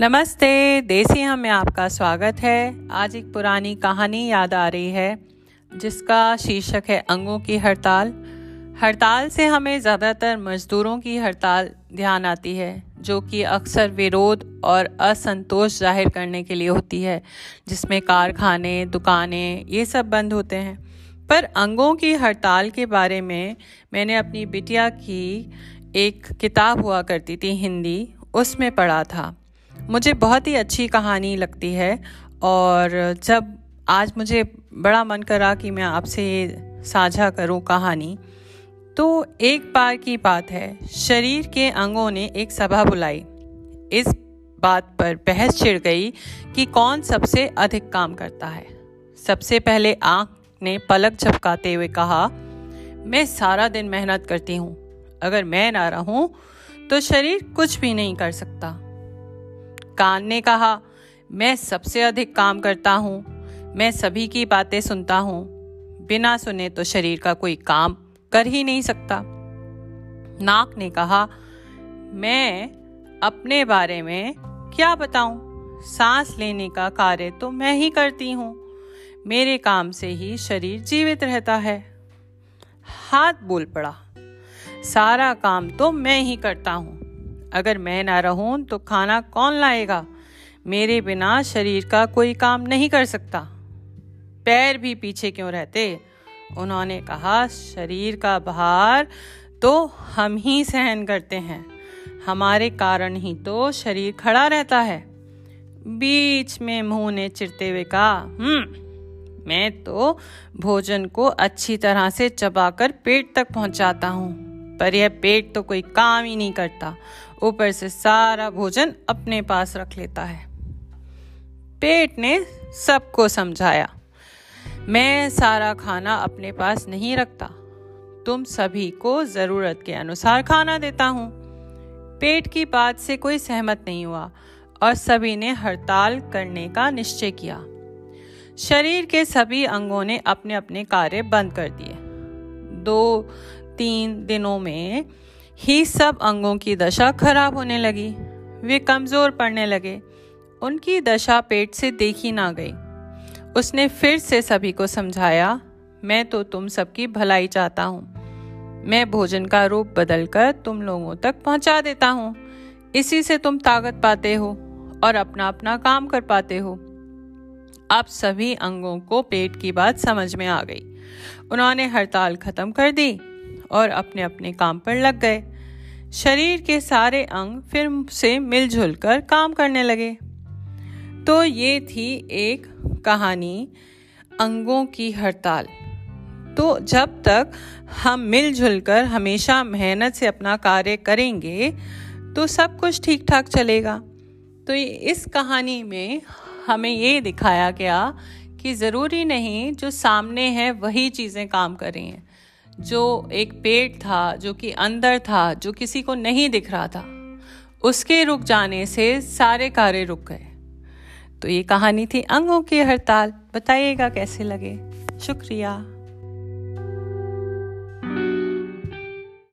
नमस्ते, देसी हम में आपका स्वागत है। आज एक पुरानी कहानी याद आ रही है, जिसका शीर्षक है अंगों की हड़ताल। हड़ताल से हमें ज़्यादातर मजदूरों की हड़ताल ध्यान आती है, जो कि अक्सर विरोध और असंतोष ज़ाहिर करने के लिए होती है, जिसमें कारखाने, दुकानें, ये सब बंद होते हैं। पर अंगों की हड़ताल के बारे में मैंने अपनी बिटिया की एक किताब हुआ करती थी, हिंदी, उसमें पढ़ा था। मुझे बहुत ही अच्छी कहानी लगती है और जब आज मुझे बड़ा मन करा कि मैं आपसे साझा करूँ कहानी तो एक बार की बात है, शरीर के अंगों ने एक सभा बुलाई। इस बात पर बहस छिड़ गई कि कौन सबसे अधिक काम करता है। सबसे पहले आँख ने पलक झपकाते हुए कहा, मैं सारा दिन मेहनत करती हूँ। अगर मैं ना रहूँ तो शरीर कुछ भी नहीं कर सकता। कान ने कहा, मैं सबसे अधिक काम करता हूँ। मैं सभी की बातें सुनता हूँ। बिना सुने तो शरीर का कोई काम कर ही नहीं सकता। नाक ने कहा, मैं अपने बारे में क्या बताऊँ? सांस लेने का कार्य तो मैं ही करती हूँ। मेरे काम से ही शरीर जीवित रहता है। हाथ बोल पड़ा, सारा काम तो मैं ही करता हूँ। अगर मैं ना रहूँ तो खाना कौन लाएगा? मेरे बिना शरीर का कोई काम नहीं कर सकता। पैर भी पीछे क्यों रहते? उन्होंने कहा, शरीर का भार तो हम ही सहन करते हैं। हमारे कारण ही तो शरीर खड़ा रहता है। बीच में मुँह ने चिरते हुए कहा हम्म मैं तो भोजन को अच्छी तरह से चबाकर पेट तक पहुंचाता हूँ। पर यह पेट तो कोई काम ही नहीं करता। ऊपर से सारा भोजन अपने पास रख लेता है। पेट ने सबको समझाया, मैं सारा खाना अपने पास नहीं रखता। तुम सभी को ज़रूरत के अनुसार खाना देता हूँ। पेट की बात से कोई सहमत नहीं हुआ और सभी ने हड़ताल करने का निश्चय किया। शरीर के सभी अंगों ने अपने अपने कार्य बंद कर दिए। दो तीन दिनों में ही सब अंगों की दशा खराब होने लगी। वे कमज़ोर पड़ने लगे। उनकी दशा पेट से देखी ना गई। उसने फिर से सभी को समझाया, मैं तो तुम सबकी भलाई चाहता हूँ। मैं भोजन का रूप बदलकर तुम लोगों तक पहुँचा देता हूँ। इसी से तुम ताकत पाते हो और अपना अपना काम कर पाते हो। अब सभी अंगों को पेट की बात समझ में आ गई। उन्होंने हड़ताल खत्म कर दी। और अपने अपने काम पर लग गए। शरीर के सारे अंग फिर से मिलजुल कर काम करने लगे। तो ये थी एक कहानी अंगों की हड़ताल। तो जब तक हम मिलजुल कर हमेशा मेहनत से अपना कार्य करेंगे तो सब कुछ ठीक ठाक चलेगा। तो इस कहानी में हमें ये दिखाया गया कि ज़रूरी नहीं जो सामने है वही चीज़ें काम करें। जो एक पेट था, जो कि अंदर था, जो किसी को नहीं दिख रहा था, उसके रुक जाने से सारे कार्य रुक गए। तो ये कहानी थी अंगों की हड़ताल। बताइएगा कैसे लगे? शुक्रिया।